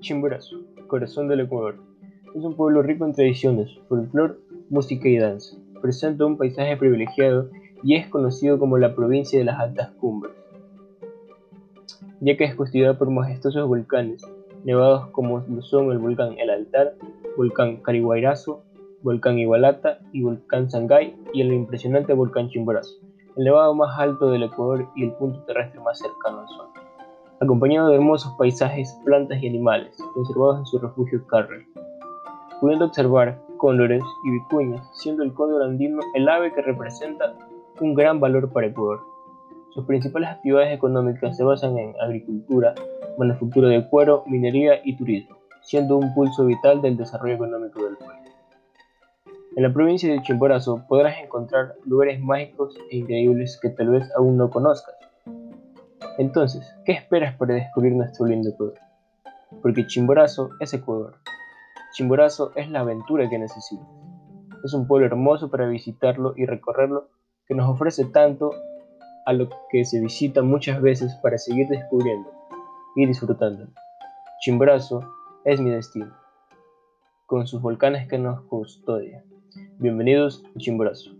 Chimborazo, corazón del Ecuador. Es un pueblo rico en tradiciones, folclore, música y danza. Presenta un paisaje privilegiado y es conocido como la provincia de las altas cumbres, ya que es constituida por majestuosos volcanes, nevados como lo son el volcán El Altar, volcán Cariguairazo, volcán Igualata y volcán Sangay y el impresionante volcán Chimborazo, el nevado más alto del Ecuador y el punto terrestre más cercano al Sol acompañado de hermosos paisajes, plantas y animales, conservados en su refugio Carrel, pudiendo observar cóndores y vicuñas, siendo el cóndor andino el ave que representa un gran valor para Ecuador. Sus principales actividades económicas se basan en agricultura, manufactura de cuero, minería y turismo, siendo un pulso vital del desarrollo económico del pueblo. En la provincia de Chimborazo podrás encontrar lugares mágicos e increíbles que tal vez aún no conozcas, entonces, ¿qué esperas para descubrir nuestro lindo Ecuador? Porque Chimborazo es Ecuador. Chimborazo es la aventura que necesitas. Es un pueblo hermoso para visitarlo y recorrerlo que nos ofrece tanto a lo que se visita muchas veces para seguir descubriendo y disfrutando. Chimborazo es mi destino, con sus volcanes que nos custodian. Bienvenidos a Chimborazo.